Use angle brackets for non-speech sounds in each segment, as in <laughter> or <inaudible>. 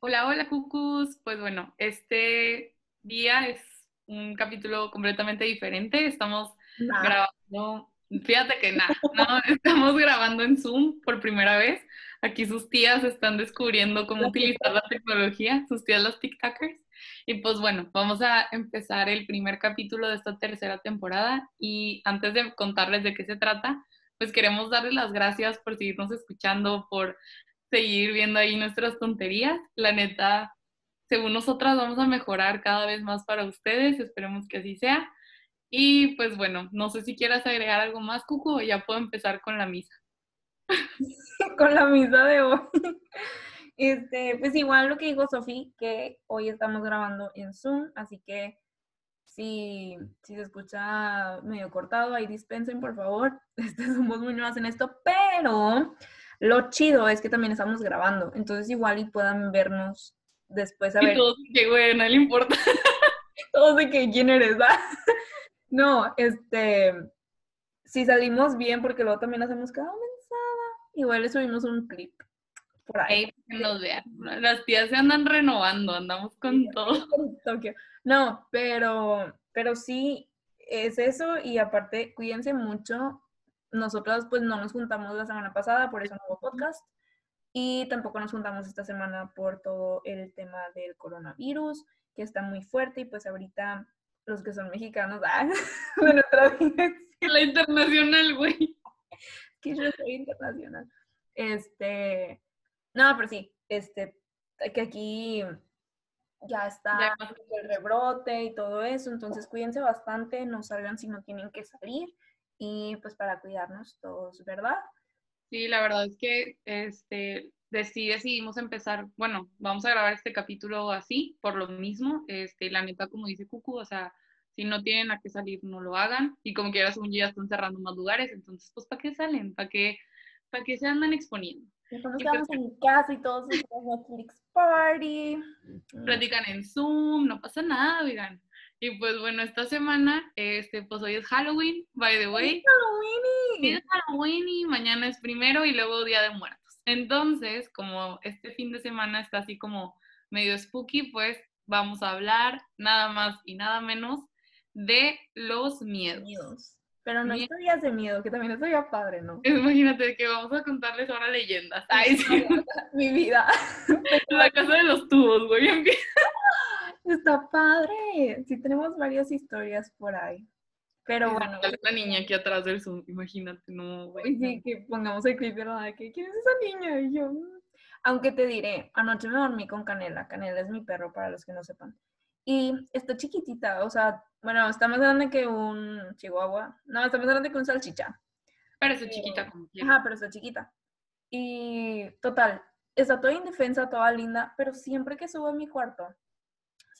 Hola, hola, cucus. Pues bueno, este día es un capítulo completamente diferente. Estamos Nah. grabando, fíjate que nada, <laughs> no, estamos grabando en Zoom por primera vez. Aquí sus tías están descubriendo cómo utilizar la tecnología, sus tías los TikTokers. Y pues bueno, vamos a empezar el primer capítulo de esta tercera temporada. Y antes de contarles de qué se trata, pues queremos darles las gracias por seguirnos escuchando, por seguir viendo ahí nuestras tonterías. La neta, según nosotras vamos a mejorar cada vez más para ustedes, esperemos que así sea. Y pues bueno, no sé si quieras agregar algo más, Cucu, o ya puedo empezar con la misa. <laughs> con la misa de hoy. <laughs> Este, pues igual lo que dijo Sofi, que hoy estamos grabando en Zoom, así que si, si se escucha medio cortado, ahí dispensen, por favor. <laughs> Este, somos muy nuevas en esto, pero lo chido es que también estamos grabando, entonces igual y puedan vernos después a Y ver todos, que güey, no le importa. <laughs> todos de que quién eres, ¿ah? <laughs> No, este, si salimos bien, porque luego también hacemos cada mensada, igual le subimos un clip por ahí. Que nos vean. Las tías se andan renovando, andamos con todo. <laughs> Tokio. No, pero, pero sí es eso y aparte cuídense mucho. Nosotros pues no nos juntamos la semana pasada, por eso no hubo podcast. Y tampoco nos juntamos esta semana por todo el tema del coronavirus, que está muy fuerte y pues ahorita los que son mexicanos, <laughs> ah, de nuestra La internacional, güey. <laughs> que yo soy internacional. Este, no, pero sí, este, que aquí ya está el rebrote y todo eso, entonces cuídense bastante, no salgan si no tienen que salir y pues para cuidarnos todos, ¿verdad? Sí, la verdad es que este, sí decidimos empezar, bueno, vamos a grabar este capítulo así, por lo mismo, este, la neta, como dice Cucu, o sea, si no tienen a qué salir, no lo hagan, y como quieras, un día están cerrando más lugares, entonces, pues, ¿para qué salen? ¿Para qué, para qué se andan exponiendo? Nos Y pues- en casa y todos hacemos Netflix party. Platican en Zoom, no pasa nada, oigan. Y pues, bueno, esta semana, este, pues, hoy es Halloween, by the way. Halloween. es Halloween y mañana es primero y luego Día de Muertos. Entonces, como este fin de semana está así como medio spooky, pues vamos a hablar nada más y nada menos de los miedos. Miedos. Pero no historias de miedo, que también estaría padre, ¿no? <laughs> Imagínate que vamos a contarles ahora leyendas. Ay, <laughs> sí, Mi vida. <laughs> la casa de los tubos, güey. empieza. Está padre. Sí, tenemos varias historias por ahí. Pero bueno, Sale la niña aquí atrás del Zoom, imagínate, no, sí, que pongamos el clip. De que, ¿quién es esa niña? Y yo, "Mm". aunque te diré, anoche me dormí con Canela. Canela es mi perro, para los que no sepan. Y está chiquitita, o sea, bueno, está más grande que un chihuahua. No, está más grande que un salchicha. Pero es chiquita como quiera. Ajá, pero está chiquita. Y total, está toda indefensa, toda linda, pero siempre que subo a mi cuarto,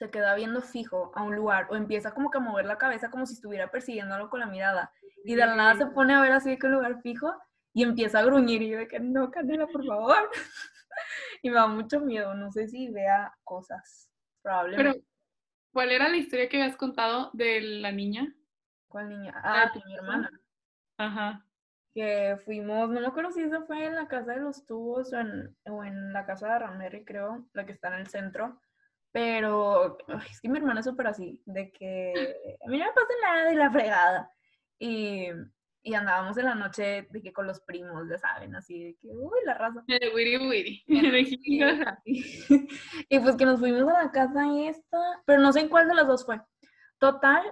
se queda viendo fijo a un lugar o empieza como que a mover la cabeza como si estuviera persiguiéndolo con la mirada. Y de la nada se pone a ver así que un lugar fijo y empieza a gruñir y yo de que no, Canela, por favor. <laughs> y me da mucho miedo, no sé si vea cosas. Pero, Probablemente. ¿cuál era la historia que habías contado de la niña? ¿Cuál niña? la Ah, de mi hermana. Ajá. que fuimos, no me acuerdo si eso fue en la casa de los tubos o en, o en la casa de Ramerry, creo, la que está en el centro. Pero ay, es que mi hermana es súper así, de que a mí no me pasa nada de la fregada. Y, y andábamos en la noche de que con los primos, ya saben, así de que, uy, la raza. De Wiri Wiri. Jijijaja. y pues que nos fuimos a la casa esta, pero no sé en cuál de las dos fue. Total,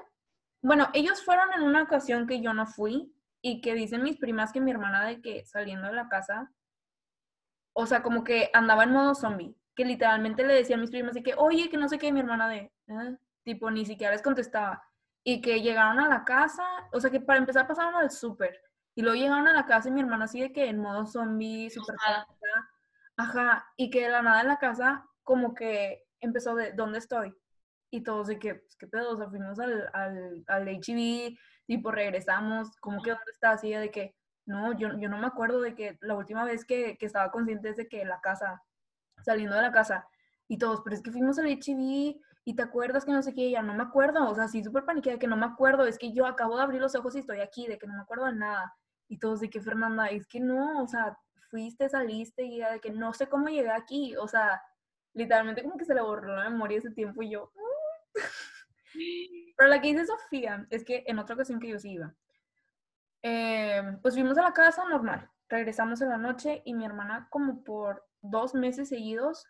bueno, ellos fueron en una ocasión que yo no fui y que dicen mis primas que mi hermana de que saliendo de la casa, o sea, como que andaba en modo zombie, que literalmente le decía a mis primas de que, oye, que no sé qué, mi hermana de, "Ah", tipo, ni siquiera les contestaba. Y que llegaron a la casa, o sea, que para empezar pasaron al súper. Y luego llegaron a la casa y mi hermana así de que en modo zombie, súper. Ajá, y que de la nada en la casa como que empezó de, ¿dónde estoy? Y todos de que, pues, ¿qué pedo? O sea, fuimos al, al, al HEB, tipo, regresamos, como que, ¿dónde estás? Y de que, no, yo, yo no me acuerdo de que la última vez que, que estaba consciente es de que la casa, saliendo de la casa, y todos, pero es que fuimos al HEB, y te acuerdas que no sé qué, y ya no me acuerdo, o sea, sí, súper paniqueada de que no me acuerdo, es que yo acabo de abrir los ojos y estoy aquí, de que no me acuerdo de nada. Y todos de que, Fernanda, es que no, o sea, fuiste, saliste, y de que no sé cómo llegué aquí, o sea, literalmente como que se le borró la memoria ese tiempo y yo... <laughs> Pero la que dice Sofía es que en otra ocasión que yo sí iba, eh, pues fuimos a la casa normal, regresamos en la noche y mi hermana como por dos meses seguidos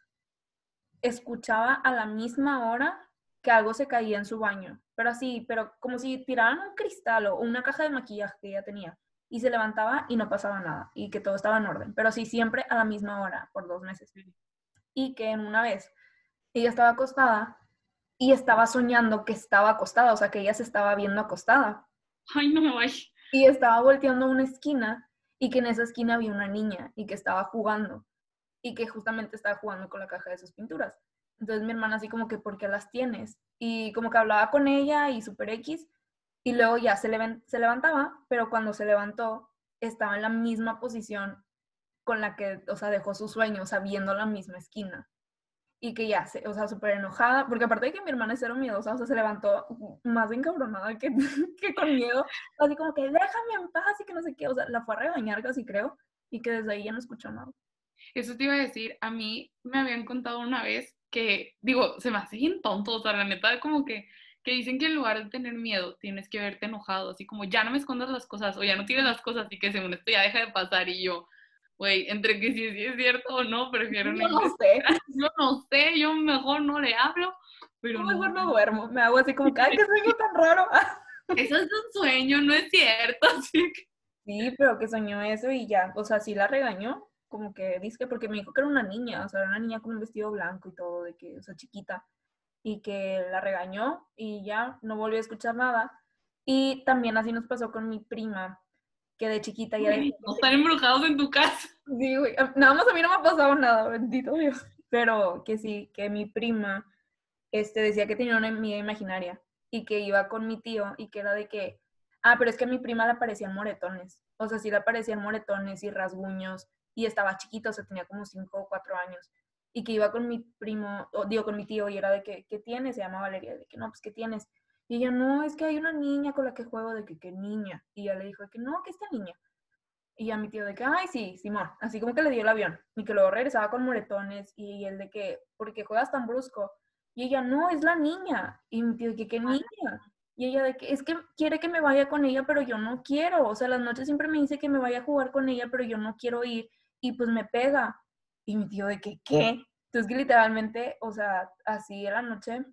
escuchaba a la misma hora que algo se caía en su baño, pero así, pero como si tiraran un cristal o una caja de maquillaje que ella tenía y se levantaba y no pasaba nada y que todo estaba en orden, pero sí siempre a la misma hora por dos meses. Y que en una vez ella estaba acostada y estaba soñando que estaba acostada, o sea, que ella se estaba viendo acostada. Ay, no. Y estaba volteando una esquina y que en esa esquina había una niña y que estaba jugando y que justamente estaba jugando con la caja de sus pinturas. Entonces mi hermana así como que, ¿por qué las tienes? Y como que hablaba con ella y super X y luego ya se, se levantaba, pero cuando se levantó estaba en la misma posición con la que, o sea, dejó su sueño, o sea, viendo la misma esquina y que ya, se, o sea, súper enojada, porque aparte de que mi hermana es cero miedosa, o sea, se levantó más encabronada que, <laughs> que con miedo, así como que déjame en paz y que no sé qué, o sea, la fue a regañar casi creo, y que desde ahí ya no escuchó nada. Eso te iba a decir, a mí me habían contado una vez que, digo, se me hace bien tonto, o sea, la neta, como que, que dicen que en lugar de tener miedo, tienes que verte enojado, así como ya no me escondas las cosas, o ya no tienes las cosas, y que según esto ya deja de pasar, y yo, güey, entre que si, es cierto o no, prefiero no. no sé. <laughs> Yo no sé, yo mejor no le hablo, pero. mejor no, duermo, me hago así como, ay, qué sueño tan raro. <laughs> Eso es un sueño, no es cierto. <laughs> Sí, pero que soñó eso y ya, o sea, sí la regañó, como que dice que porque me dijo que era una niña, o sea, era una niña con un vestido blanco y todo, de que, o sea, chiquita, y que la regañó y ya no volvió a escuchar nada. Y también así nos pasó con mi prima, que de chiquita ya... no están embrujados en tu casa. <laughs> Sí, güey. Nada más a mí no me ha pasado nada, bendito Dios. Pero que sí, que mi prima este, decía que tenía una amiga imaginaria y que iba con mi tío y que era de que, ah, pero es que a mi prima le aparecían moretones. O sea, sí le aparecían moretones y rasguños y estaba chiquita, o sea, tenía como 5 o 4 años. Y que iba con mi primo, o digo, con mi tío y era de que, ¿qué tienes? Se llama Valeria, de que no, pues, ¿qué tienes? Y ella, no, es que hay una niña con la que juego, de que, ¿qué niña? Y ella le dijo, de que no, que esta niña. Y a mi tío de que, ay, sí, Simón, así como que le dio el avión. Y que luego regresaba con moretones. Y él de que, ¿por qué juegas tan brusco? Y ella, no, es la niña. Y mi tío de que, ¿qué niña? Y ella de que, es que quiere que me vaya con ella, pero yo no quiero. O sea, las noches siempre me dice que me vaya a jugar con ella, pero yo no quiero ir. Y pues me pega. Y mi tío de que, ¿qué? Entonces que literalmente, o sea, así en la noche,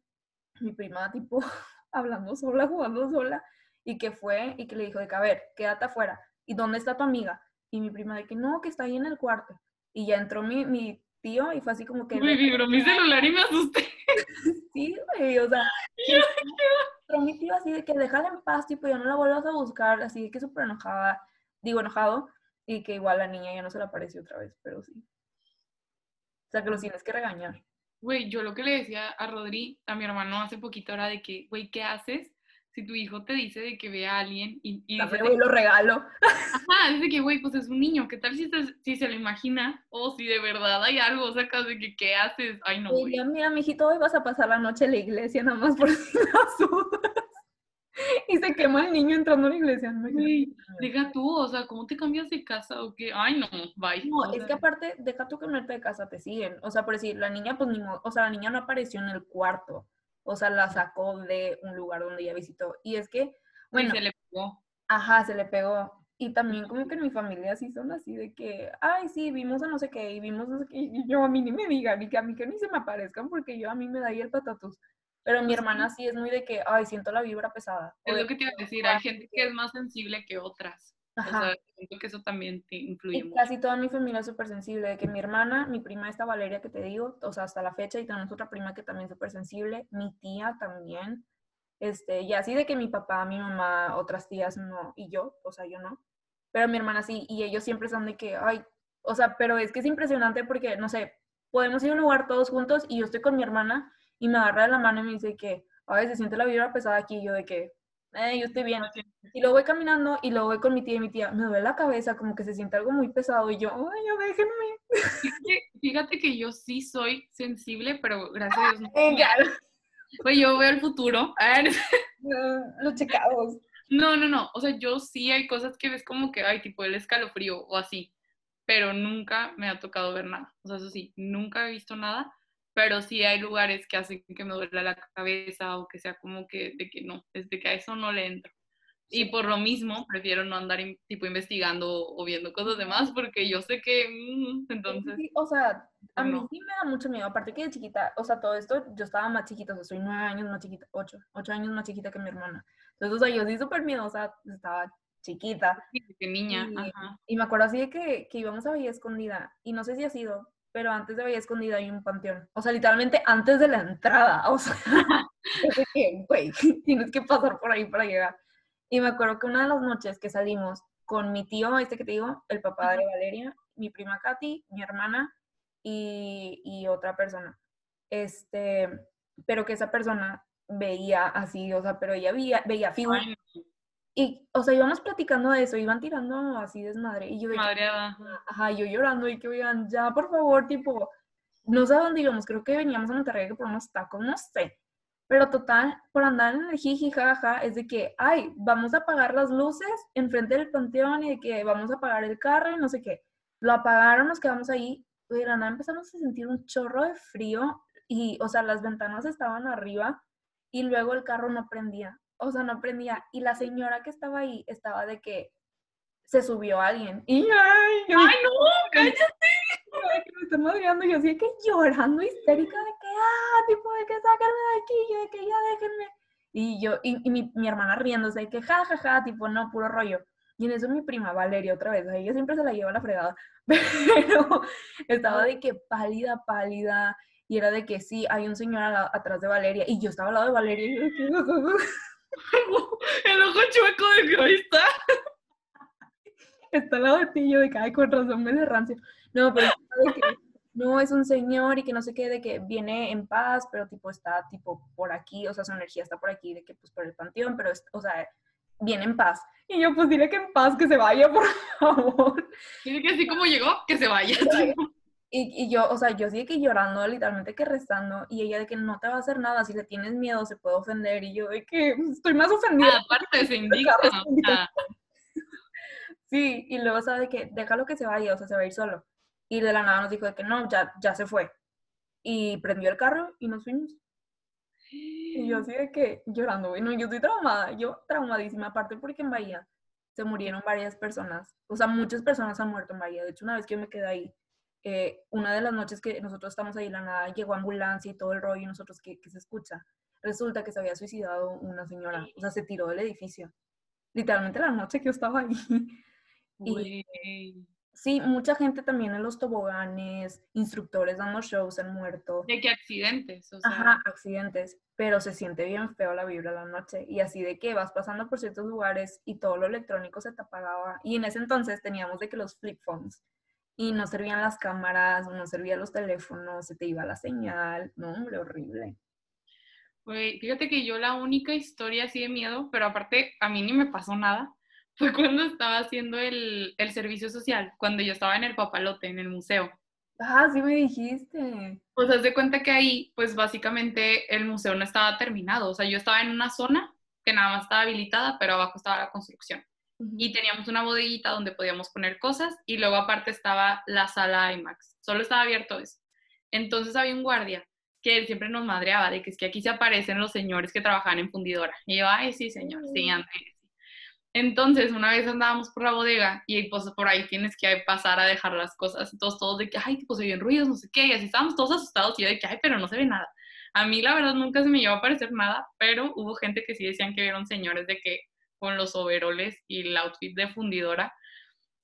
mi prima tipo <laughs> hablando sola, jugando sola, y que fue y que le dijo de que, a ver, quédate afuera, ¿y dónde está tu amiga? Y mi prima de que, no, que está ahí en el cuarto. Y ya entró mi, mi tío y fue así como que... Me vibró mi celular y me asusté. <laughs> sí, güey, o sea... <laughs> Pero mi tío así de que déjala en paz, tipo, ya no la vuelvas a buscar, así de que súper enojada, digo enojado, y que igual la niña ya no se le apareció otra vez, pero sí. O sea, que los tienes que regañar. Güey, yo lo que le decía a Rodri, a mi hermano hace poquito era de que, güey, ¿qué haces si tu hijo te dice de que ve a alguien y, y dice lo regalo. Ajá, dice que, güey, pues es un niño, ¿qué tal si se, si se lo imagina? O si de verdad hay algo, sacas de que, ¿qué haces? Ay, no, güey. Mira, mijito, hoy vas a pasar la noche en la iglesia, nada más por si las <laughs> <laughs> y se quema el niño entrando a la iglesia. No deja tú, o sea, ¿cómo te cambias de casa o qué? Ay, no, bye. No, es que aparte, deja tú cambiarte de casa, te siguen. O sea, por decir, la niña, pues ni o sea, la niña no apareció en el cuarto. O sea, la sacó de un lugar donde ella visitó. Y es que, bueno. se le pegó. Ajá, se le pegó. Y también como que en mi familia sí son así de que, ay, sí, vimos a no sé qué, y vimos no sé qué, y yo a mí ni me digan, y que a mí que ni se me aparezcan, porque yo a mí me da ahí el patatus. Pero mi hermana sí es muy de que, ay, siento la vibra pesada. Es lo que te iba a decir, hay gente que es más sensible que otras. Ajá. O sea, siento que eso también te influye y Casi toda mi familia es súper sensible, de que mi hermana, mi prima esta Valeria que te digo, o sea, hasta la fecha, y tenemos otra prima que también es súper sensible, mi tía también, este, y así de que mi papá, mi mamá, otras tías no, y yo, o sea, yo no, pero mi hermana sí, y ellos siempre son de que, ay, o sea, pero es que es impresionante porque, no sé, podemos ir a un lugar todos juntos y yo estoy con mi hermana y me agarra de la mano y me dice que, a veces siente la vibra pesada aquí, y yo de que, eh, yo estoy bien. Y luego voy caminando y luego voy con mi tía y mi tía, me duele la cabeza, como que se siente algo muy pesado y yo, ay, ya déjenme. Fíjate que yo sí soy sensible, pero gracias a Dios no. Pues yo veo el futuro. <laughs> A ver. Lo checamos. No, no, no. O sea, yo sí hay cosas que ves como que, ay, tipo el escalofrío o así, pero nunca me ha tocado ver nada. O sea, eso sí, nunca he visto nada pero sí hay lugares que hacen que me duele la cabeza o que sea como que de que no, desde que a eso no le entro. Y por lo mismo, prefiero no andar tipo investigando o viendo cosas demás porque yo sé que, mm, entonces... Sí, o sea, a mí sí me da mucho miedo, aparte que de chiquita, o sea, todo esto, yo estaba más chiquita, o sea, soy nueve años más chiquita, ocho, ocho años más chiquita que mi hermana. Entonces, o sea, yo sí súper miedosa, estaba chiquita. Sí, que niña, y, ajá. y me acuerdo así de que, que íbamos a Bahía Escondida, y no sé si ha sido, pero antes de Bahía Escondida hay un panteón. O sea, literalmente antes de la entrada. <laughs> O sea, güey, <laughs> tienes que pasar por ahí para llegar. Y me acuerdo que una de las noches que salimos con mi tío, este que te digo, el papá de Valeria, mi prima Katy, mi hermana y, y otra persona. Este, pero que esa persona veía así, o sea, pero ella veía, veía figuras. Y, o sea, íbamos platicando de eso, iban tirando así desmadre. Y yo de que, madreada. Ajá, yo llorando y que oigan, ya por favor, tipo, no sé a dónde íbamos, creo que veníamos a Monterrey que por unos tacos, no sé. Pero total, por andar en el jiji, jaja, es de que, ay, vamos a apagar las luces enfrente del panteón y de que vamos a apagar el carro y no sé qué. Lo apagaron, nos quedamos ahí, y de la nada empezamos a sentir un chorro de frío y, o sea, las ventanas estaban arriba y luego el carro no prendía, o sea, no prendía. Y la señora que estaba ahí estaba de que se subió alguien. Y ay, yo, ¡Ay, no! ¡Cállate! que me están madreando, y yo así que llorando histérica de que, ah, tipo de que sáquenme de aquí, yo de que ya déjenme. Y yo, y, y mi, mi hermana riéndose de que, ja, ja, ja, tipo, no, puro rollo. Y en eso mi prima Valeria otra vez, a ella siempre se la lleva la fregada, <laughs> pero estaba de que pálida, pálida, y era de que sí, hay un señor a la- atrás de Valeria, y yo estaba al lado de Valeria, y yo <laughs> El ojo chueco de que ahí está. está al lado de ti, de que, ay, con razón me de rancio. No, pero de que, no, es un señor y que no sé qué, de que viene en paz, pero tipo está tipo por aquí, o sea, su energía está por aquí, de que pues por el panteón, pero, es, o sea, viene en paz. Y yo, pues dile que en paz, que se vaya, por favor. Dice que así como llegó, que se vaya. Y, y yo, o sea, yo sigue que llorando, literalmente que rezando, y ella de que no te va a hacer nada, si le tienes miedo se puede ofender, y yo de que estoy más ofendida. Ah, Aparte se o sea, <laughs> Sí, y luego sabe de que déjalo que se vaya, o sea, se va a ir solo. Y de la nada nos dijo de que no, ya, ya se fue. Y prendió el carro y nos fuimos. Y yo así de que llorando, güey, no, yo estoy traumada, yo traumadísima, aparte porque en Bahía se murieron varias personas, o sea, muchas personas han muerto en Bahía, de hecho una vez que yo me quedé ahí, eh, una de las noches que nosotros estamos ahí, la nada, llegó ambulancia y todo el rollo, y nosotros, ¿qué, qué se escucha? Resulta que se había suicidado una señora, o sea, se tiró del edificio, literalmente la noche que yo estaba ahí. <laughs> Y-. Sí, mucha gente también en los toboganes, instructores dando shows han muerto. De que accidentes, o sea. Ajá, accidentes, pero se siente bien feo la vibra la noche y así de que vas pasando por ciertos lugares y todo lo electrónico se te apagaba y en ese entonces teníamos de que los flip phones y no servían las cámaras, no servían los teléfonos, se te iba la señal, no, hombre, horrible. Güey, fíjate que yo la única historia así de miedo, pero aparte a mí ni me pasó nada, <laughs> fue cuando estaba haciendo el, el servicio social, cuando yo estaba en el papalote, en el museo. Ah, sí me dijiste. Pues haz de cuenta que ahí, pues básicamente el museo no estaba terminado, o sea, yo estaba en una zona que nada más estaba habilitada, pero abajo estaba la construcción. Y teníamos una bodeguita donde podíamos poner cosas y luego aparte estaba la sala IMAX. Solo estaba abierto eso. Entonces había un guardia que él siempre nos madreaba de que es que aquí se aparecen los señores que trabajaban en fundidora. Y yo, ay, sí, señor, sí, ande, sí. Entonces, una vez andábamos por la bodega y pues por ahí tienes que pasar a dejar las cosas. Entonces, todos de que, ay, tipo, se oyen ruidos, no sé qué. Y así estábamos todos asustados y yo de que, ay, pero no se ve nada. A mí, la verdad, nunca se me llegó a aparecer nada, pero hubo gente que sí decían que vieron señores de que con los overoles y el outfit de fundidora.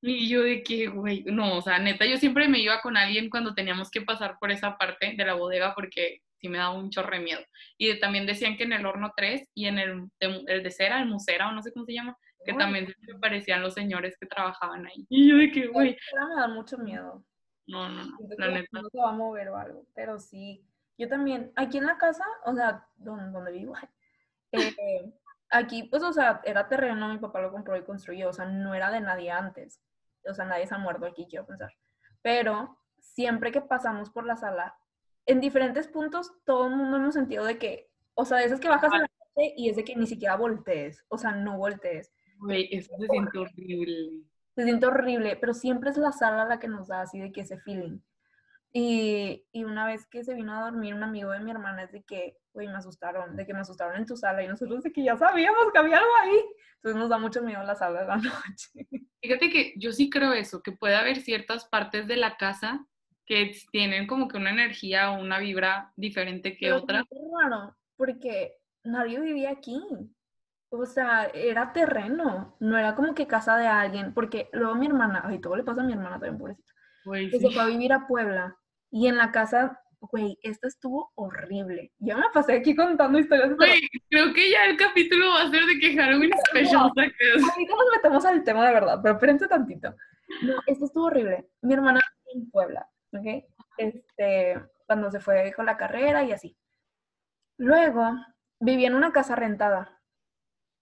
Y yo de que, güey, no, o sea, neta, yo siempre me iba con alguien cuando teníamos que pasar por esa parte de la bodega porque sí me daba un chorre miedo. Y de- también decían que en el horno 3 y en el de, el de cera, el musera o no sé cómo se llama, que Ay, también se parecían los señores que trabajaban ahí. Y yo de que, güey, ahora me da mucho miedo. no, no, no, la neta. no se va a mover o algo, pero sí. Yo también, aquí en la casa, o sea, donde, donde vivo, <laughs> eh, aquí, pues, o sea, era terreno, mi papá lo compró y construyó, o sea, no era de nadie antes. O sea, nadie se ha muerto aquí, quiero pensar. Pero siempre que pasamos por la sala, en diferentes puntos, todo el mundo hemos sentido de que, o sea, de esas que bajas en la noche y es de que ni siquiera voltees, o sea, no voltees. Güey, eso se siente horrible. Se siente horrible, pero siempre es la sala la que nos da así de que ese feeling. Y, y una vez que se vino a dormir un amigo de mi hermana es de que, güey, me asustaron, de que me asustaron en tu sala y nosotros de que ya sabíamos que había algo ahí. Entonces nos da mucho miedo la sala de la <laughs> noche. Fíjate que yo sí creo eso, que puede haber ciertas partes de la casa que tienen como que una energía o una vibra diferente que Pero otra. Es raro, porque nadie vivía aquí. O sea, era terreno, no era como que casa de alguien, porque luego mi hermana, ay, todo le pasa a mi hermana también, pobrecita, Güey, que sí. se fue a vivir a Puebla y en la casa, güey, esta estuvo horrible. Ya me pasé aquí contando historias. Güey, creo que ya el capítulo va a ser de que Halloween Special. Ahorita nos metemos al tema de verdad, pero espérense tantito. No, esto estuvo horrible. Mi hermana en Puebla, ¿ok? Este, cuando se fue con la carrera y así. Luego, vivía en una casa rentada.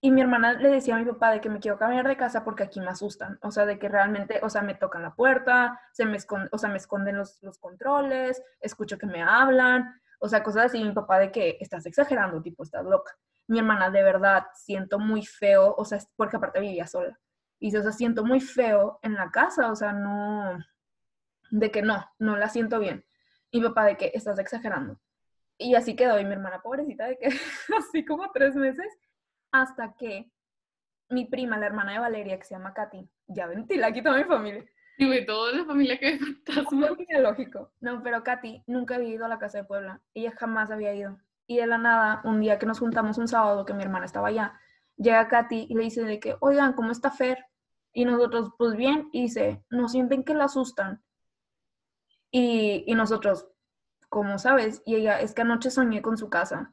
Y mi hermana le decía a mi papá de que me quiero cambiar de casa porque aquí me asustan. O sea, de que realmente, o sea, me tocan la puerta, se me esconden, o sea, me esconden los, los controles, escucho que me hablan, o sea, cosas así. Mi papá de que estás exagerando, tipo, estás loca. Mi hermana, de verdad, siento muy feo, o sea, porque aparte vivía sola. Y dice, o sea, siento muy feo en la casa, o sea, no, de que no, no la siento bien. Y mi papá de que estás exagerando. Y así quedó, y mi hermana pobrecita de que <laughs> así como tres meses, hasta que mi prima, la hermana de Valeria, que se llama Katy, ya ventila aquí toda mi familia, Y güey, toda la familia que ve fantasmas. Muy genealógico. No, pero Katy nunca había ido a la casa de Puebla. Ella jamás había ido. Y de la nada, un día que nos juntamos un sábado, que mi hermana estaba allá, llega Katy y le dice de que, oigan, ¿cómo está Fer? Y nosotros, pues bien, y dice, ¿no sienten que la asustan? Y, y nosotros, ¿cómo sabes? Y ella, es que anoche soñé con su casa.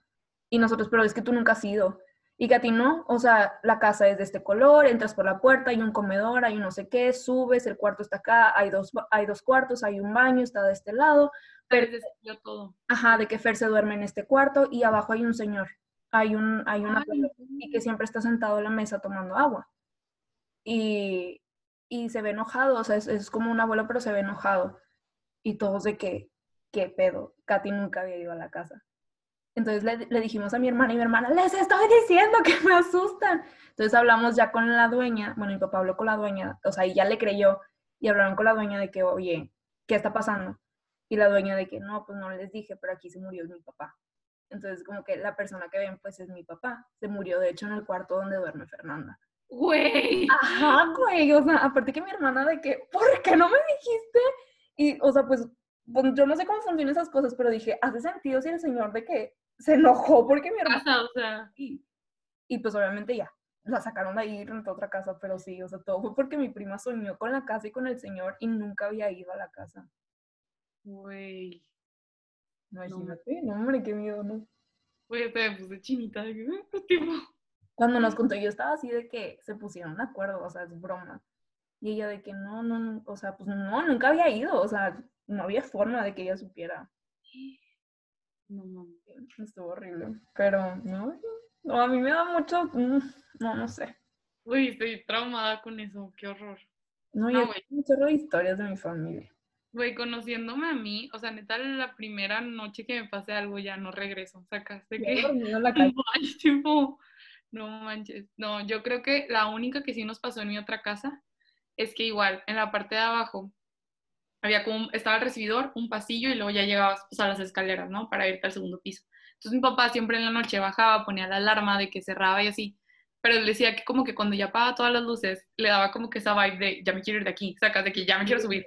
Y nosotros, pero es que tú nunca has ido. Y Katy no, o sea, la casa es de este color, entras por la puerta, hay un comedor, hay un no sé qué, subes, el cuarto está acá, hay dos, hay dos cuartos, hay un baño, está de este lado. Pero yo todo. Ajá, de que Fer se duerme en este cuarto y abajo hay un señor, hay, un, hay una y que siempre está sentado en la mesa tomando agua. Y, y se ve enojado, o sea, es, es como un abuelo, pero se ve enojado. Y todos de que, ¿qué pedo? Katy nunca había ido a la casa. Entonces le, le dijimos a mi hermana y mi hermana, les estoy diciendo que me asustan. Entonces hablamos ya con la dueña, bueno, mi papá habló con la dueña, o sea, y ya le creyó, y hablaron con la dueña de que, oye, ¿qué está pasando? Y la dueña de que, no, pues no les dije, pero aquí se murió mi papá. Entonces, como que la persona que ven, pues es mi papá. Se murió, de hecho, en el cuarto donde duerme Fernanda. Güey. Ajá, güey, o sea, aparte que mi hermana de que, ¿por qué no me dijiste? Y, o sea, pues, pues, yo no sé cómo funcionan esas cosas, pero dije, hace sentido si el señor de que se enojó porque mi hermana... Casa, o sea. Y, y pues obviamente ya, la sacaron de ahí y rentó otra casa, pero sí, o sea, todo fue porque mi prima soñó con la casa y con el señor y nunca había ido a la casa. Güey. Imagínate, no, hombre, qué miedo, ¿no? Güey, te puse chinita. "Ah, tipo, Cuando nos contó, yo estaba así de que se pusieron de acuerdo, o sea, es broma. Y ella de que no, no, no, o sea, pues no, nunca había ido, o sea, no había forma de que ella supiera. No mames. Estuvo horrible. Pero, no, no, a mí me da mucho, mm, no, no sé. Güey, estoy traumada con eso. Qué horror. No, yo güey. tengo un chorro de historias de mi familia. Güey, conociéndome a mí, o sea, neta, la primera noche que me pase algo ya no regreso. Sacaste que. la <laughs> calle. Ay, tipo, no manches. No, yo creo que la única que sí nos pasó en mi otra casa es que igual en la parte de abajo había como estaba el recibidor, un pasillo y luego ya llegabas pues, a las escaleras, ¿no? Para irte al segundo piso. Entonces mi papá siempre en la noche bajaba, ponía la alarma de que cerraba y así. Pero él decía que como que cuando ya apagaba todas las luces, le daba como que esa vibe de ya me quiero ir de aquí, sacas de que ya me quiero subir.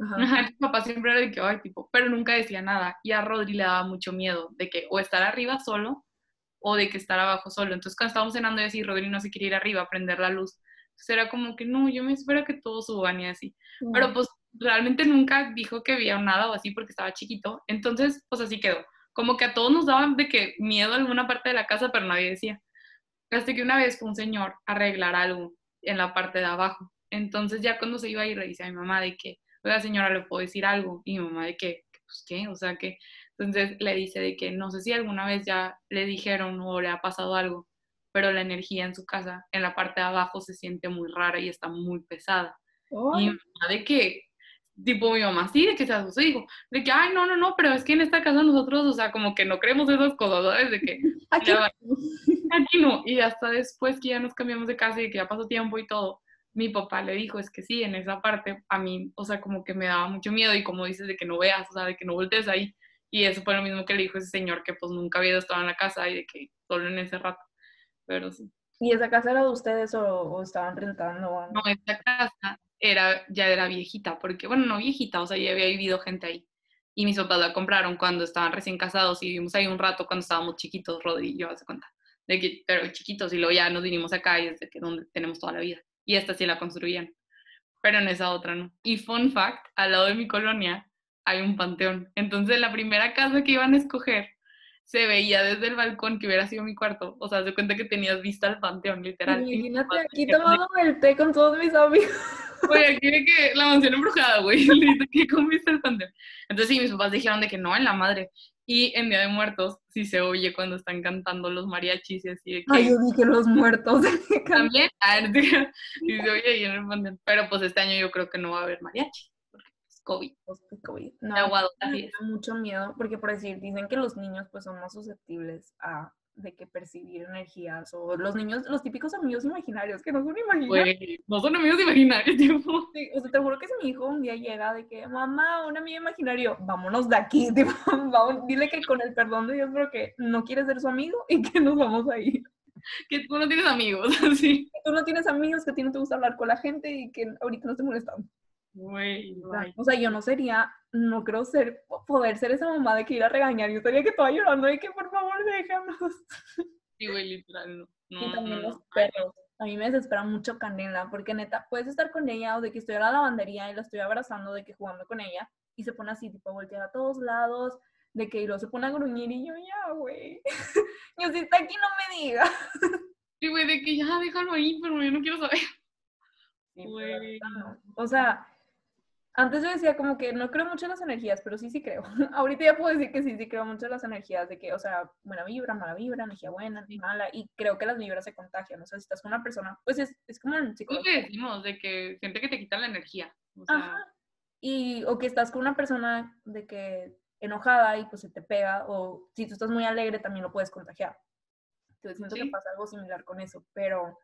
Ajá. Mi papá siempre era de que, ay, tipo, pero nunca decía nada. Y a Rodri le daba mucho miedo de que o estar arriba solo o de que estar abajo solo. Entonces, cuando estábamos cenando y así, Rodri no se quería ir arriba a prender la luz. Entonces, era como que, no, yo me espero que todos suban y así. Pero pues realmente nunca dijo que había nada o así porque estaba chiquito. Entonces, pues así quedó. Como que a todos nos daban de que miedo a alguna parte de la casa, pero nadie decía. Hasta que una vez fue un señor a arreglar algo en la parte de abajo. Entonces ya cuando se iba a ir le dice a mi mamá de que, oiga señora, ¿le puedo decir algo? Y mi mamá de que, pues qué, o sea que, entonces le dice de que no sé si alguna vez ya le dijeron o le ha pasado algo, pero la energía en su casa, en la parte de abajo se siente muy rara y está muy pesada. Y mi mamá de que, tipo mi mamá sí, de que se asustó y dijo, de que, ay, no, no, no, pero es que en esta casa nosotros, o sea, como que no creemos esas cosas, ¿sabes? De que <laughs> aquí ya va. aquí no. Y hasta después que ya nos cambiamos de casa y que ya pasó tiempo y todo, mi papá le dijo, es que sí, en esa parte a mí, o sea, como que me daba mucho miedo y como dices, de que no veas, o sea, de que no voltees ahí. Y eso fue lo mismo que le dijo ese señor que pues nunca había estado en la casa y de que solo en ese rato. Pero sí. ¿Y esa casa era de ustedes o, estaban rentando? No, esa casa era, ya era viejita, porque, bueno, no viejita, o sea, ya había vivido gente ahí. Y mis papás la compraron cuando estaban recién casados y vivimos ahí un rato cuando estábamos chiquitos, Rodri y yo, hace cuenta. De que, pero chiquitos, y luego ya nos vinimos acá y desde que donde tenemos toda la vida. Y esta sí la construían, pero en esa otra no. Y fun fact, al lado de mi colonia hay un panteón. Entonces la primera casa que iban a escoger se veía desde el balcón que hubiera sido mi cuarto. O sea, se cuenta que tenías vista al panteón, literal. Imagínate aquí tomando el té con todos mis amigos. Güey, aquí de que la mansión embrujada, güey, <laughs> aquí con vista al panteón. Entonces sí, mis papás dijeron de que no, en la madre. Y en Día de Muertos sí se oye cuando están cantando los mariachis y así de que... Ay, yo dije los muertos. <laughs> También, y <laughs> se oye ahí en el panteón. Pero pues este año yo creo que no va a haber mariachi. COVID. COVID. No, me da mucho miedo porque por decir, dicen que los niños pues son más susceptibles a de que percibir energías o los niños, los típicos amigos imaginarios que no son imaginarios. no son amigos imaginarios, <laughs> tipo. Sí, o sea, te juro que si mi hijo un día llega de que, mamá, un amigo imaginario, vámonos de aquí, <laughs> tipo, vamos, dile que con el perdón de Dios, pero que no quiere ser su amigo y que nos vamos a ir. Que tú no tienes amigos, <laughs> así. Que tú no tienes amigos, que a ti no te gusta hablar con la gente y que ahorita no te molestan. O sea, yo no sería, no creo ser, poder ser esa mamá de que ir a regañar. Yo estaría que toda llorando y que por favor déjanos. <laughs> Sí, güey, literal, no. y también los perros. A mí me desespera mucho Canela, porque neta, puedes estar con ella o de que estoy a la lavandería y la estoy abrazando, de que jugando con ella, y se pone así, tipo, a voltear a todos lados, de que y luego se pone a gruñir y yo, ya, güey. <laughs> yo, si está aquí, no me diga. <laughs> Sí, güey, de que ya, déjalo ahí, pero yo no quiero saber. güey. O sea, antes yo decía como que no creo mucho en las energías, pero sí, sí creo. <laughs> Ahorita ya puedo decir que sí, sí creo mucho en las energías, de que, o sea, buena vibra, mala vibra, energía buena, mala, y creo que las vibras se contagian. O sea, si estás con una persona, pues es, es como en psicología. que decimos, de que gente que te quita la energía. Ajá. Y, o que estás con una persona de que enojada y pues se te pega, o si tú estás muy alegre también lo puedes contagiar. Entonces siento que pasa algo similar con eso, pero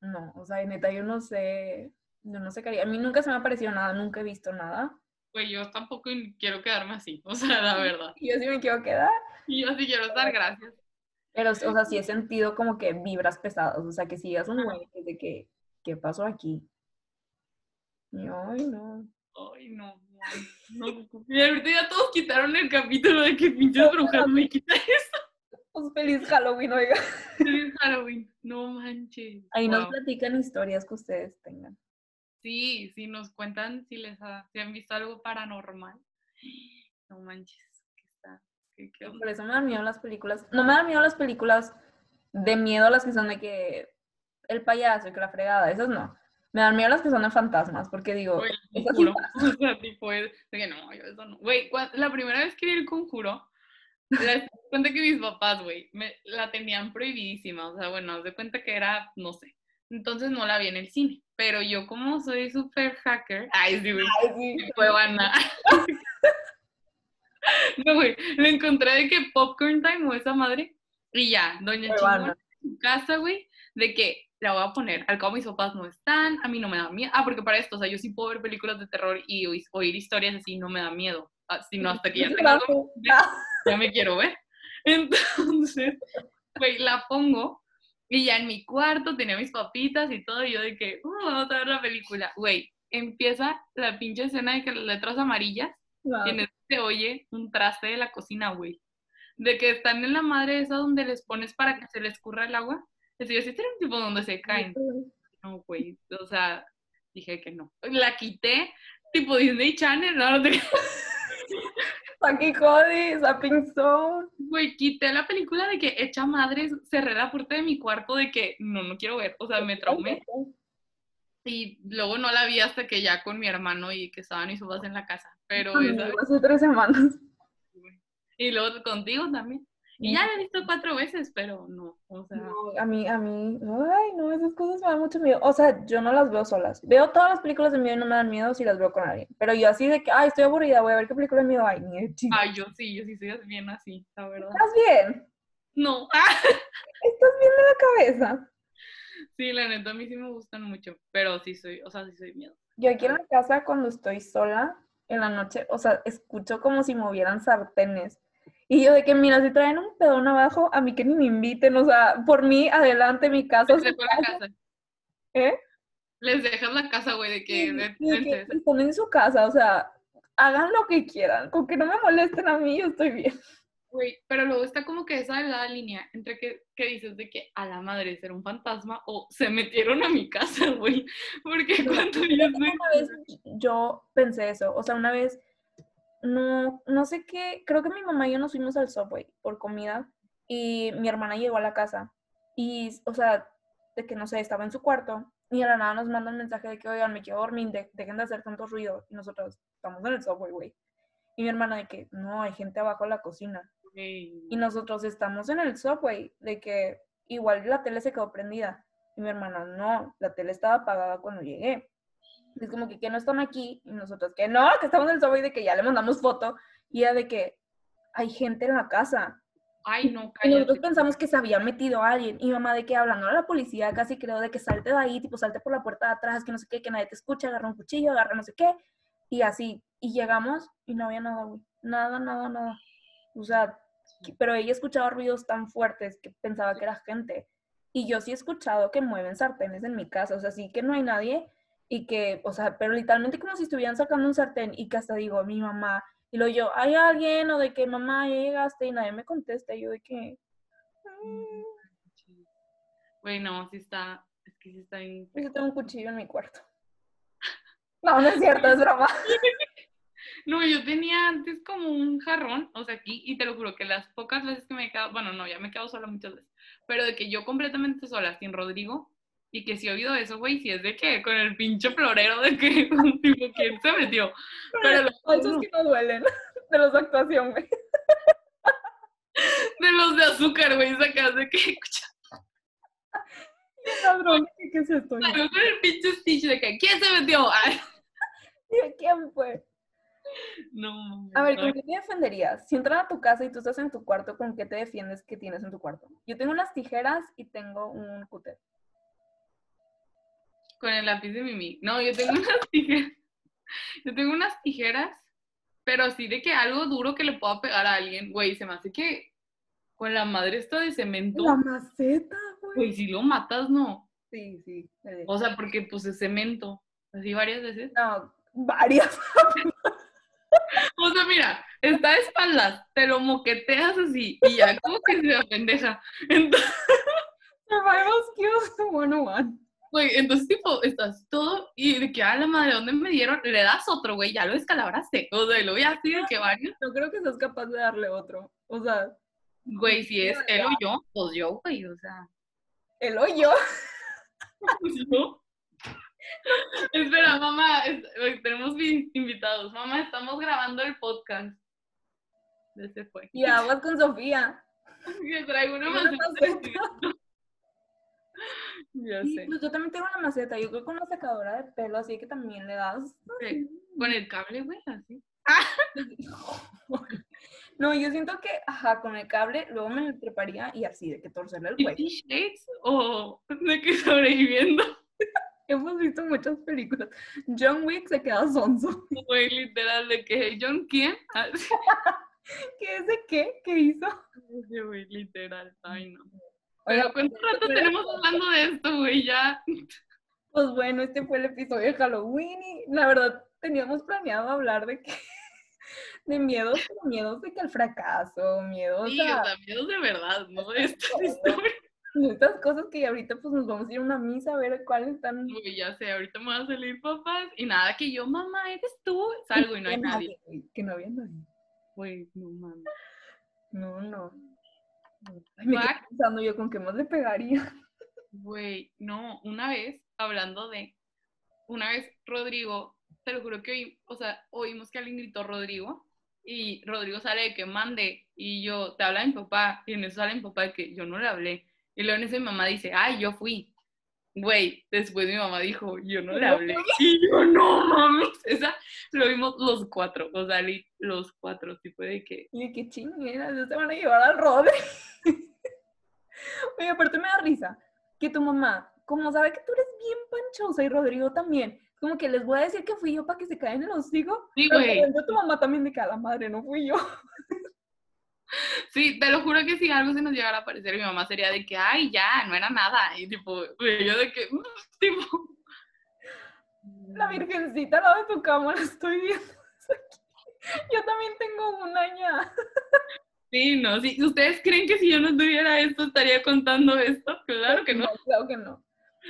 no, o sea, neta, yo no sé, no, no sé qué haría. A mí nunca se me ha parecido nada, nunca he visto nada. Pues yo tampoco quiero quedarme así, <laughs> o sea, la verdad. <laughs> yo sí me quiero quedar. Y yo sí quiero estar, gracias. Pero, o sea, sí he sentido como que vibras pesadas, o sea, que si es un güey de que, ¿qué pasó aquí? Y, ay, no. Ay, no, no. Y ahorita ya todos quitaron el capítulo de que pinches brujas me quita eso. Pues feliz Halloween, oiga. <laughs> Feliz Halloween, no manches. Ahí nos platican historias que ustedes tengan. Sí, sí, nos cuentan si les si han visto algo paranormal. No manches, ¿qué está? Por eso me dan miedo las películas. No me dan miedo las películas de miedo las que son de que el payaso y que la fregada, esas no. Me dan miedo las que son de fantasmas, porque digo, <laughs> o sea, tipo, de que no, yo eso no. Güey, la primera vez que vi el conjuro, les <laughs> cuenta que mis papás, güey, la tenían prohibidísima. O sea, bueno, de cuenta que era, no sé. Entonces no la vi en el cine. Pero yo como soy súper hacker, ay sí, ay, sí. <laughs> no, güey, lo encontré de que Popcorn Time o esa madre, y ya, doña Chingona en su casa, güey, de que la voy a poner, al cabo mis papás no están, a mí no me da miedo, ah, porque para esto, o sea, yo sí puedo ver películas de terror y oír historias así, no me da miedo, ah, sino hasta que ya <laughs> tenga <laughs> ya me quiero ver. Entonces, güey, la pongo y ya en mi cuarto tenía mis papitas y todo, y yo de que, uh, vamos a ver la película. Güey, empieza la pinche escena de que las letras amarillas, y en se oye un traste de la cocina, güey. De que están en la madre esa donde les pones para que se les curra el agua. Es decir, este un tipo donde se caen. No, güey, o sea, dije que no. La quité, tipo Disney Channel, no. <laughs> Aquí a Zone. Güey, quité la película de que hecha madres, cerré la puerta de mi cuarto de que no, no quiero ver, o sea, me traumé. Y luego no la vi hasta que ya con mi hermano y que estaban mis subas en la casa. Pero Hace tres semanas. Y luego contigo también. Y ya la he visto cuatro veces, pero no, o sea... No, a mí, a mí, ay, no, esas cosas me dan mucho miedo. O sea, yo no las veo solas. Veo todas las películas de miedo y no me dan miedo si las veo con alguien. Pero yo así de que, ay, estoy aburrida, voy a ver qué película de miedo hay. Ay, yo sí, yo sí soy bien así, la verdad. ¿Estás bien? No. <laughs> ¿Estás bien de la cabeza? Sí, la neta, a mí sí me gustan mucho, pero sí soy, o sea, sí soy miedo. Yo aquí en la casa cuando estoy sola, en la noche, o sea, escucho como si movieran sartenes. Y yo de que, mira, si traen un pedón abajo, a mí que ni me inviten, o sea, por mí, adelante, mi casa. Les dejo la casa. ¿Eh? Les dejas la casa, güey, de que... De- de de- están en su casa, o sea, hagan lo que quieran, con que no me molesten a mí, yo estoy bien. Güey, pero luego está como que esa delgada línea entre que, que dices de que a la madre será un fantasma o se metieron a mi casa, <laughs> güey. Porque cuando yo. Una vez yo pensé eso, o sea, una vez, no, no sé qué, creo que mi mamá y yo nos fuimos al Subway por comida y mi hermana llegó a la casa y, o sea, de que no sé, estaba en su cuarto y de la nada nos manda un mensaje de que, oigan, me quiero dormir, de- dejen de hacer tanto ruido y nosotros estamos en el Subway, güey. Y mi hermana de que, no, hay gente abajo en la cocina. Y nosotros estamos en el subway, de que igual la tele se quedó prendida. Y mi hermana, no, la tele estaba apagada cuando llegué. Es como que, que no están aquí. Y nosotros, que no, que estamos en el subway, de que ya le mandamos foto. Y ella de que hay gente en la casa. Ay, no, Y nosotros cállate. pensamos que se había metido alguien. Y mamá de que hablando a la policía, casi creo de que salte de ahí, tipo salte por la puerta de atrás, que no sé qué, que nadie te escucha, agarra un cuchillo, agarra no sé qué. Y así. Y llegamos y no había nada, güey. Nada, nada, nada. O sea, pero ella escuchaba ruidos tan fuertes que pensaba que era gente. Y yo sí he escuchado que mueven sartenes en mi casa. O sea, sí que no hay nadie. Y que, o sea, pero literalmente como si estuvieran sacando un sartén y que hasta digo, mi mamá. Y luego yo, ¿hay alguien? O de que mamá, ya llegaste y nadie me contesta. Y yo de que. "Mm, Güey, no, sí está, es que sí está bien. Yo tengo un cuchillo en mi cuarto. <laughs> No, no es cierto, es broma. <laughs> No, yo tenía antes como un jarrón, o sea, aquí, y te lo juro que las pocas veces que me he quedado, bueno, no, ya me he quedado sola muchas veces, pero de que yo completamente sola, sin Rodrigo, y que si he oído eso, güey, si es de que con el pinche florero de que, <laughs> tipo, ¿quién se metió? Pero lo- Esos que no duelen. <laughs> De los de actuación, güey. de los de azúcar, güey, sacas de que, <laughs> escucha, Cabrón, ¿qué qué es esto? salió con el pinche Stitch de que, ¿quién se metió? Ay, ¿Quién fue? no. A ver, ¿con qué te defenderías? Si entran a tu casa y tú estás en tu cuarto, ¿con qué te defiendes que tienes en tu cuarto? Yo tengo unas tijeras y tengo un cúter. Con el lápiz de Mimi. No, yo tengo <laughs> unas tijeras. Yo tengo unas tijeras, pero así de que algo duro que le pueda pegar a alguien, güey, se me hace que con la madre esta de cemento, La maceta, güey. güey, si lo matas, no. Sí, sí. eh, O sea, porque pues es cemento. Así varias veces. No, varias. <laughs> O sea, mira, está de espaldas, te lo moqueteas así y ya como que se apendeja. <laughs> Entonces, Survival Skills 101. Güey, entonces tipo, estás todo y de que a la madre, ¿dónde me dieron? Le das otro, güey, ya lo descalabraste. O sea, y luego ya así de que varios. No creo que seas capaz de darle otro. O sea, Güey, si es él o yo, pues yo, güey, o sea, el hoyo. <laughs> pues yo. Espera, mamá, tenemos vi- invitados. Mamá, estamos grabando el podcast. Ya se fue. Y aguas con Sofía. <laughs> Que traigo una maceta. <laughs> Ya Sí, sé. pues yo también tengo una maceta. Yo creo que una secadora de pelo, así que también le das. Sí, Con el cable, güey, así. <laughs> No, yo siento que, ajá, con el cable, luego me lo treparía y así, de que torcerle el cuello. ¿Fifty Shades o de que sobreviviendo? <laughs> Hemos visto muchas películas. John Wick se queda sonso. Güey, literal, de que John, ¿quién? ¿Qué es de qué? ¿Qué hizo? güey, literal. Ay, no. Oiga, ¿cuánto rato tenemos hablando de esto, güey? Ya. Pues bueno, este fue el episodio de Halloween y la verdad teníamos planeado hablar de que <laughs> de miedos, pero miedos de que el fracaso, miedos Sí, a o sea, miedos de verdad, ¿no? De estas historias. estas cosas que ahorita pues nos vamos a ir a una misa a ver cuáles están. Güey, ya sé, ahorita me van a salir papás y nada que yo, mamá, eres tú. Salgo y no hay nadie. güey, Que no había nadie. Güey, no mames. No, no. Ay, me quedé pensando yo con qué más le pegaría. Güey, no, una vez, hablando de, una vez Rodrigo, te lo juro que oí, o sea, oímos que alguien gritó Rodrigo y Rodrigo sale de que mande y yo, te habla mi papá y en eso sale mi papá de que yo no le hablé y luego en eso mi mamá dice, ay, yo fui. Güey, después mi mamá dijo, yo no le hablé. <laughs> Y yo, no mames, <laughs> esa lo vimos los cuatro, o sea, los cuatro, tipo de que, Y de qué chingueras, se van a llevar al Rodri. <laughs> Oye, aparte me da risa que tu mamá como sabe que tú eres bien panchosa y Rodrigo también, como que les voy a decir que fui yo para que se caen en los hocico. Sí, güey. tu mamá también de que a la madre no fui yo. Sí, te lo juro que si algo se nos llegara a aparecer, mi mamá sería de que, ay, ya, no era nada. Y tipo, yo de que, <laughs> tipo. La virgencita al lado de tu cama la estoy viendo. <laughs> Yo también tengo una ya. Sí, no, sí. ¿Ustedes creen que si yo no tuviera esto estaría contando esto? Claro que no. Claro que no.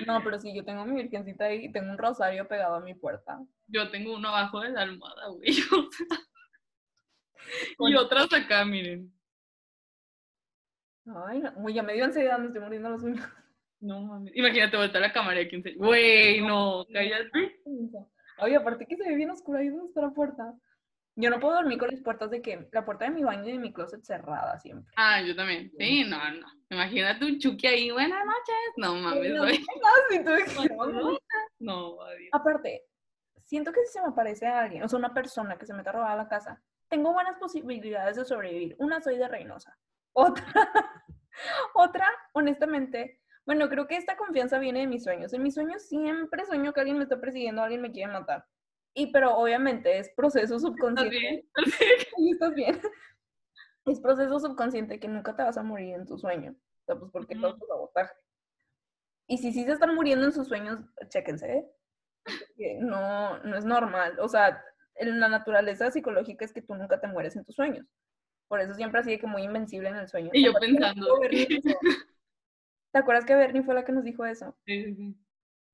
No, pero sí, yo tengo mi virgencita ahí y tengo un rosario pegado a mi puerta. Yo tengo uno abajo de la almohada, güey. <laughs> o sea. <laughs> Y otras acá, miren. Ay, no, ya me dio ansiedad, me estoy muriendo las uñas. No mames. Imagínate voltear la cámara y aquí enseña. Güey, no, cállate. Oye, aparte que se ve bien oscura ahí donde está la puerta. Yo no puedo dormir con las puertas de que la puerta de mi baño y de mi closet cerrada siempre. Ah, yo también. Sí, no, no. Imagínate un Chucky ahí. Buenas noches. No mames, No, <laughs> <laughs> no, no. No, adiós. Aparte, siento que si se me aparece alguien, o sea, una persona que se meta a robar a la casa, tengo buenas posibilidades de sobrevivir. Una, soy de Reynosa. Otra, <laughs> otra, honestamente, bueno, creo que esta confianza viene de mis sueños. En mis sueños siempre sueño que alguien me está persiguiendo, alguien me quiere matar. Y pero obviamente es proceso ¿Estás subconsciente. bien? <laughs> Sí, estás bien. Es proceso subconsciente que nunca te vas a morir en tu sueño. O sea, pues porque todo Ujú. es sabotaje. Y si sí se están muriendo en sus sueños, chéquense. ¿eh? No, no es normal. O sea, la naturaleza psicológica es que tú nunca te mueres en tus sueños. Por eso siempre así de que muy invencible en el sueño. Y yo ¿Te acuerdas que pensando. <laughs> ¿Te acuerdas que Bernie fue la que nos dijo eso? Sí, sí, sí.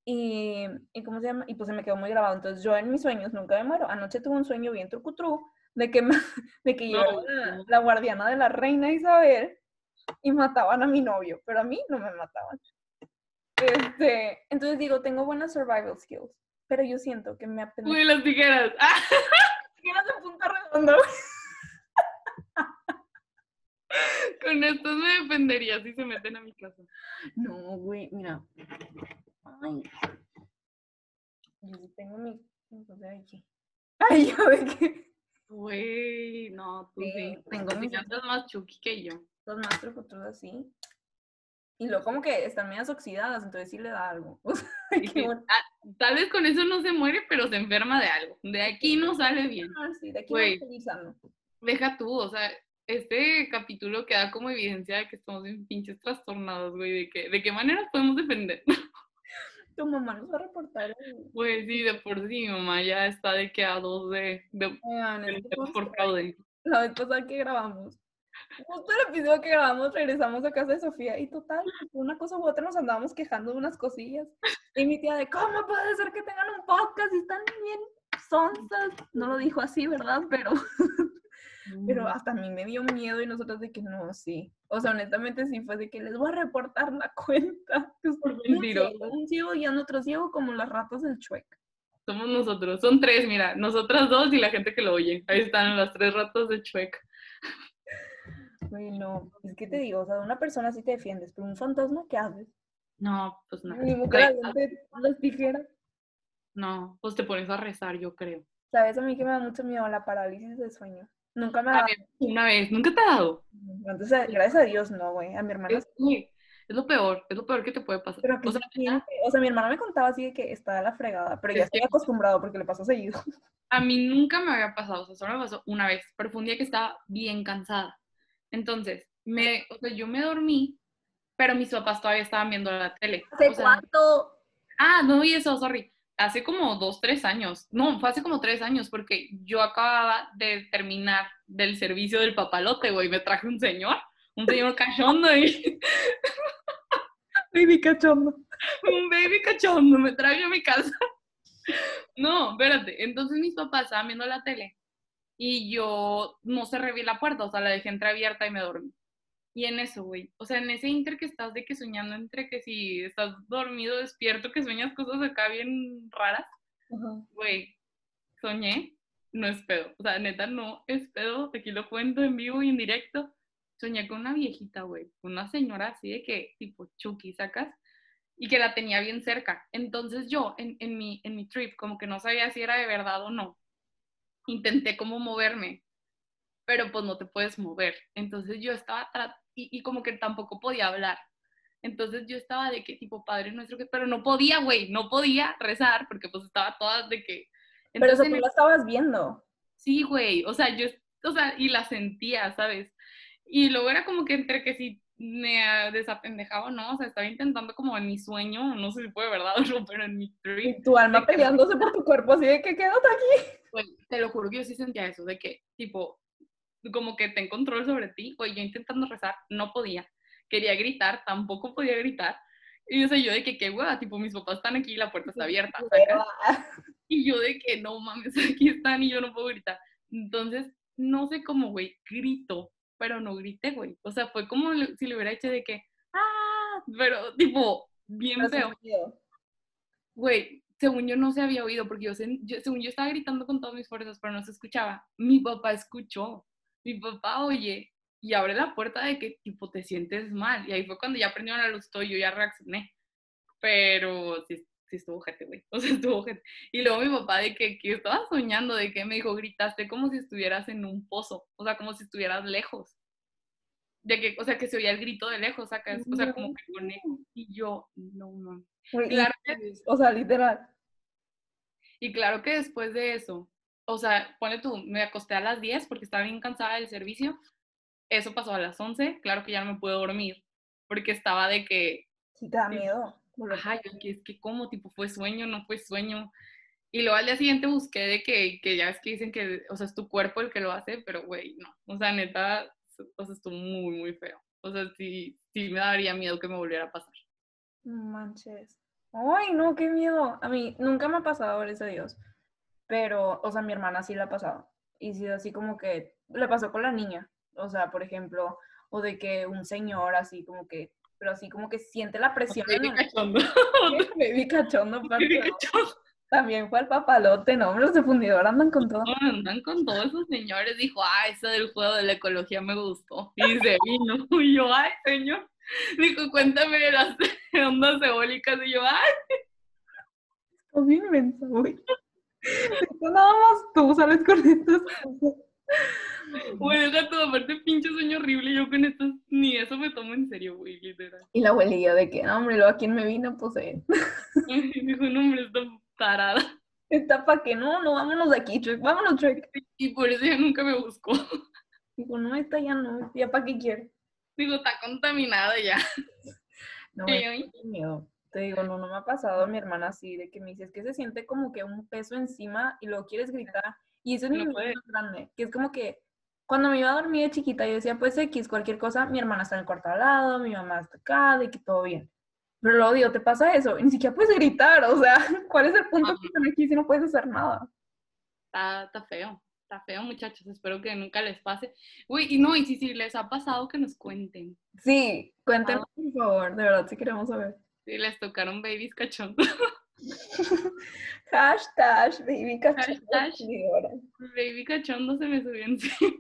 Y, y ¿cómo se llama? Y pues se me quedó muy grabado. Entonces yo en mis sueños nunca me muero. Anoche tuve un sueño bien trucutru de que, <laughs> de que No, llegaba la, no. la guardiana de la reina Isabel y mataban a mi novio, pero a mí no me mataban. Este, entonces digo, tengo buenas survival skills, pero yo siento que me apenas Uy, las tijeras. <laughs> Ah, de punta redonda. con estos me defendería si se meten a mi casa. No, güey, mira. Ay. Yo sí tengo mi... Ay, yo de que... Güey, no, tú Sí, sí. tengo mis- más Chucky que yo. los más así. Y luego como que están medias oxidadas, entonces sí le da algo. <laughs> O sea, bueno. ah, tal vez con eso no se muere, pero se enferma de algo. De aquí no sale bien. Ah, sí, de aquí Güey. no. Deja tú, o sea, este capítulo queda como evidencia de que estamos bien pinches trastornados, güey, de que, de qué manera podemos defender. <laughs> Tu mamá nos va a reportar. Pues sí, de por sí, mi mamá ya está de que a dos de, de denunciarnos pues, por fraude. La vez pasada que grabamos. Justo el episodio que grabamos, regresamos a casa de Sofía y total, una cosa u otra nos andábamos quejando de unas cosillas. Y mi tía de, ¿cómo puede ser que tengan un podcast y están bien sonzas? No lo dijo así, ¿verdad? Pero, <laughs> pero hasta a mí me dio miedo y nosotros de que no, sí. O sea, honestamente sí fue de que les voy a reportar la <laughs> cuenta. Pues, Por un ciego, un ciego y otro ciego como las ratas del chuec. Somos nosotros, son tres, mira, nosotras dos y la gente que lo oye. Ahí están las tres ratas de Chuec. <laughs> No, es que te digo, o sea, de una persona sí te defiendes, pero un fantasma, ¿qué haces? No, pues no. Ni gente las tijeras. No, pues te pones a rezar, yo creo. ¿Sabes? A mí que me da mucho miedo la parálisis de sueño. Nunca me ha dado. una vez, nunca te ha dado. Eh, gracias a Dios, no, güey. A mi hermana. Es, es lo peor, es lo peor que te puede pasar. Pero o sea, o mi hermana me contaba así de que está de la fregada, pero ya que- estoy acostumbrado porque le pasa seguido. a mí nunca me había pasado, o sea, solo me pasó una vez, pero fue un día que estaba bien cansada. Entonces, me, o sea, yo me dormí, pero mis papás todavía estaban viendo la tele. ¿Hace O sea, cuánto? Ah, no vi eso, sorry. Hace como dos, tres años. No, fue hace como tres años porque yo acababa de terminar del servicio del papalote, güey. Me traje un señor, un señor cachondo y <laughs> Baby cachondo. un baby cachondo. Me traje a mi casa. No, espérate. Entonces mis papás estaban viendo la tele y yo no cerré bien la puerta, o sea, la dejé entreabierta y me dormí. Y en eso, güey, o sea, en ese inter que estás de que soñando entre que si estás dormido, despierto, que sueñas cosas acá bien raras, güey, soñé, no es pedo, o sea, neta, no es pedo, aquí lo cuento en vivo y en directo, soñé con una viejita, güey, una señora así de que, tipo, Chucky, sacas, y que la tenía bien cerca. Entonces yo, en, en, mi, en mi trip, como que no sabía si era de verdad o no, intenté como moverme, pero pues no te puedes mover. Entonces yo estaba atrás y, y como que tampoco podía hablar. Entonces yo estaba de que tipo Padre Nuestro, que, pero no podía, güey, no podía rezar porque pues estaba toda de que... pero eso tú la estabas viendo. Sí, güey, o sea, yo, o sea, y la sentía, ¿sabes? Y luego era como que entre que si me desapendejaba, ¿no? O sea, estaba intentando como en mi sueño, no sé si fue verdad o no, pero en mi trip. Y tu alma peleándose por tu cuerpo, así de que quédate aquí. Pues, te lo juro que yo sí sentía eso, de que, tipo, como que ten control sobre ti, güey, yo intentando rezar, no podía. Quería gritar, tampoco podía gritar. Y yo sé, yo de que qué hueva, tipo, mis papás están aquí y la puerta está abierta. Y yo de que no mames, <laughs> aquí están y yo no puedo gritar. Entonces, no sé cómo, güey, grito, pero no grité, güey. O sea, fue como si le hubiera hecho de que, ah, pero tipo, bien feo. Güey, según yo no se había oído, porque yo, según yo estaba gritando con todas mis fuerzas, pero no se escuchaba. Mi papá escuchó, mi papá oye y abre la puerta de que tipo te sientes mal. Y ahí fue cuando ya prendieron la luz todo y yo ya reaccioné. Pero sí, sí estuvo gente, güey. <laughs> O sea, estuvo gente. Y luego mi papá de que, que estaba soñando, de que me dijo, gritaste como si estuvieras en un pozo, o sea, como si estuvieras lejos. De que, o sea, que se oía el grito de lejos, ¿sacas? O sea, como que con Y yo, no, no. Claro o sea, literal. Y claro que después de eso, o sea, pone tú, me acosté a las 10 porque estaba bien cansada del servicio. Eso pasó a las 11, claro que ya no me puedo dormir, porque estaba de que... Sí, te da miedo. Ajá, yo que es que como, tipo, fue sueño, no fue sueño. Y luego al día siguiente busqué de que, que ya es que dicen que, o sea, es tu cuerpo el que lo hace, pero güey, no. O sea, neta, o sea, estuvo muy, muy feo. O sea, sí, sí me daría miedo que me volviera a pasar. Manches. Ay, no, qué miedo. A mí nunca me ha pasado, gracias a Dios. Pero, o sea, mi hermana sí le ha pasado. Y sí, así como que le pasó con la niña. O sea, por ejemplo, o de que un señor así como que, pero así como que siente la presión. <laughs> Baby cachondo. Baby cachondo, También fue el papalote, ¿no? Los de fundidor andan con todo. andan con todos esos señores. Dijo, ah, eso del juego de la ecología me gustó. Y se vino. <laughs> Y yo, ay, señor. Dijo, cuéntame de las <laughs> ondas eólicas. Y yo, ay. Estás bien inmensa, güey. Nada más tú sales con estas cosas. <laughs> Güey, deja tu aparte pinche sueño horrible. Yo con esto ni eso me tomo en serio, güey, literal. Y la abuelilla de que, no, hombre, luego a quién me vino, pues <laughs> él. Dijo, no, hombre, está parada. Está para que no, no, vámonos de aquí, Trek, vámonos, Trek. Y por eso ya nunca me buscó. Digo, no, esta ya no, ya para qué quiere. Digo, está contaminada ya. <laughs> No, me miedo. Te digo, no, no me ha pasado a mi hermana así, de que me dice, es que se siente como que un peso encima y luego quieres gritar. Y eso es mi más grande, que es como que cuando me iba a dormir de chiquita, yo decía, pues X, cualquier cosa, mi hermana está en el cuarto al lado, mi mamá está acá, de que todo bien. Pero luego digo, te pasa eso, y ni siquiera puedes gritar, o sea, <laughs> ¿cuál es el punto que están aquí si no puedes hacer nada? Está, está feo, está feo, muchachos, espero que nunca les pase. Uy, y no, y si, si les ha pasado, que nos cuenten. Sí, cuéntenos, por favor, de verdad, si queremos saber. Sí, les tocaron babies cachondos. <laughs> <laughs> Hashtag baby cachondo. baby cachondo se me subió encima.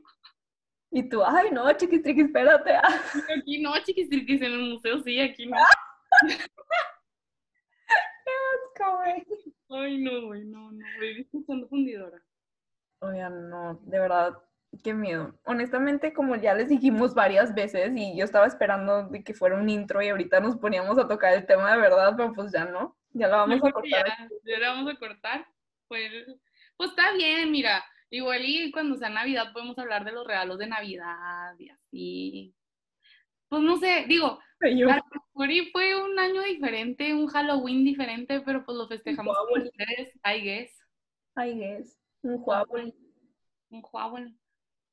Y tú, ay, no, chiquistriquis, espérate. Aquí no, chiquistriquis, en el museo sí, aquí no. <laughs> Ay, no, güey, no, no, baby escuchando fundidora. Oigan, no, de verdad, qué miedo. Honestamente, como ya les dijimos varias veces, y yo estaba esperando de que fuera un intro y ahorita nos poníamos a tocar el tema de verdad, pero pues ya no. Ya lo vamos a cortar. Ya, lo vamos a cortar. Pues, pues está bien, mira. Igual y cuando sea Navidad podemos hablar de los regalos de Navidad y así. Pues no sé, digo, fue un año diferente, un Halloween diferente, pero pues lo festejamos con ustedes, I guess. I guess. Un Huawei. Un Huawei.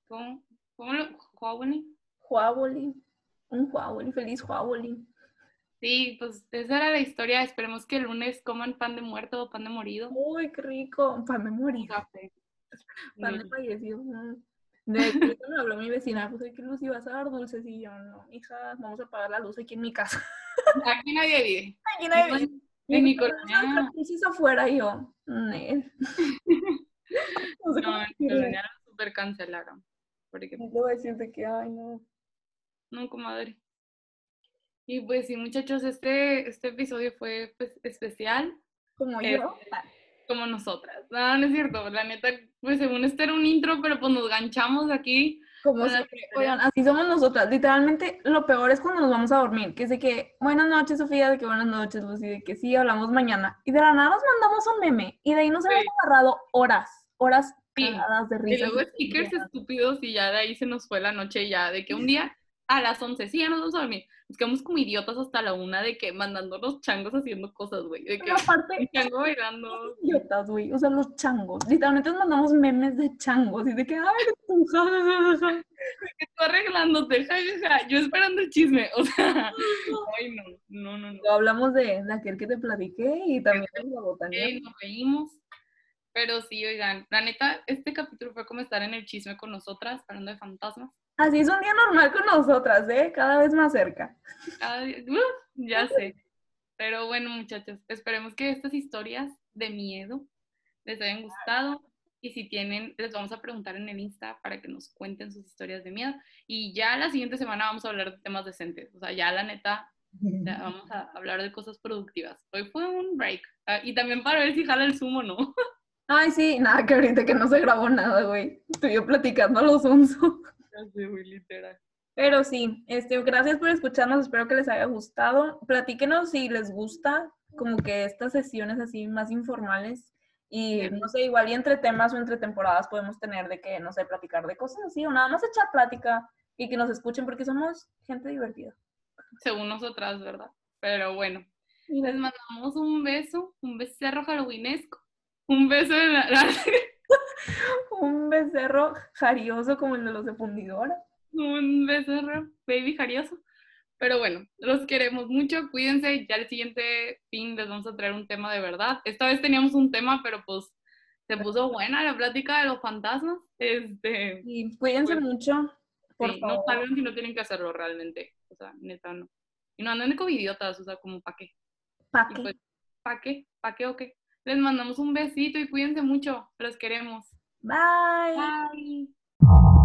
¿Cómo? ¿Cómo lo? Huawei. Huawei. Un Huawei. Feliz Huawei. Sí, pues esa era la historia. Esperemos que el lunes coman pan de muerto o pan de morido. Uy, qué rico. Pan de morido. <laughs> Pan de fallecido. De hecho, me habló mi vecina, pues, ¿qué luz ibas a dar dulces? Y yo, no, hija, vamos a apagar la luz aquí en mi casa. <laughs> Aquí nadie vive. <laughs> Aquí nadie vive. En mi colonia. afuera y yo, no sé no, en mi colonia super cancelaron. Porque... Te voy a decirte que, ay, no. No, comadre. Y pues sí, muchachos, este, este episodio fue pues, especial. Como yo. Este, como nosotras. No, no es cierto. La neta, pues según este era un intro, pero pues nos ganchamos aquí Como siempre, oigan, así somos nosotras. Literalmente, lo peor es cuando nos vamos a dormir, que es de que, buenas noches, Sofía, de que buenas noches, Lucy, de que sí, hablamos mañana. Y de la nada nos mandamos un meme. Y de ahí nos hemos agarrado horas, horas cagadas de risa. Y luego stickers estúpidos y ya de ahí se nos fue la noche ya, de que un día a las 11, sí, ya nos vamos a dormir. Nos quedamos como idiotas hasta la una de que mandando los changos haciendo cosas, güey. De que aparte, chango bailando. Idiotas, güey. O sea, los changos. Literalmente nos mandamos memes de changos y de que, ay, tú, que tú arreglándote, jajaja. Yo esperando el chisme. O sea, ay, no, no, no. no. Hablamos de, de aquel que te platiqué y también de la botanía. Sí, nos reímos. Pero sí, oigan, la neta, este capítulo fue como estar en el chisme con nosotras, hablando de fantasmas. Así es un día normal con nosotras, ¿eh? Cada vez más cerca. ¡uh! ya sé. Pero bueno, muchachos, esperemos que estas historias de miedo les hayan gustado. Y si tienen, les vamos a preguntar en el Insta para que nos cuenten sus historias de miedo. Y ya la siguiente semana vamos a hablar de temas decentes. O sea, ya la neta, ya <laughs> vamos a hablar de cosas productivas. Hoy fue un break. Ah, y también para ver si jala el sumo o no. Ay, sí, nada, que ahorita que no se grabó nada, güey. Estoy yo platicando a los onzo. literal. Pero sí, este, gracias por escucharnos, espero que les haya gustado. Platíquenos si les gusta como que estas sesiones así más informales y no sé, igual y entre temas o entre temporadas podemos tener de que, no sé, platicar de cosas así o nada más echar plática y que nos escuchen porque somos gente divertida. Según nosotras, ¿verdad? Pero bueno, les mandamos un beso, un becerro halloweenesco, un beso en la... un becerro jarioso como el de los de fundidora. Un becerro baby jarioso. Pero bueno, los queremos mucho, cuídense, ya el siguiente fin les vamos a traer un tema de verdad. Esta vez teníamos un tema, pero pues se puso buena la plática de los fantasmas. Este, y cuídense pues, mucho. Por sí, no saben si no tienen que hacerlo realmente. O sea, neta no. Y no anden de covidiotas, o sea, como pa' qué. ¿Pa' qué? Pues, ¿Pa' qué? ¿Pa' qué o qué? Les mandamos un besito y cuídense mucho. Los queremos. Bye. Bye.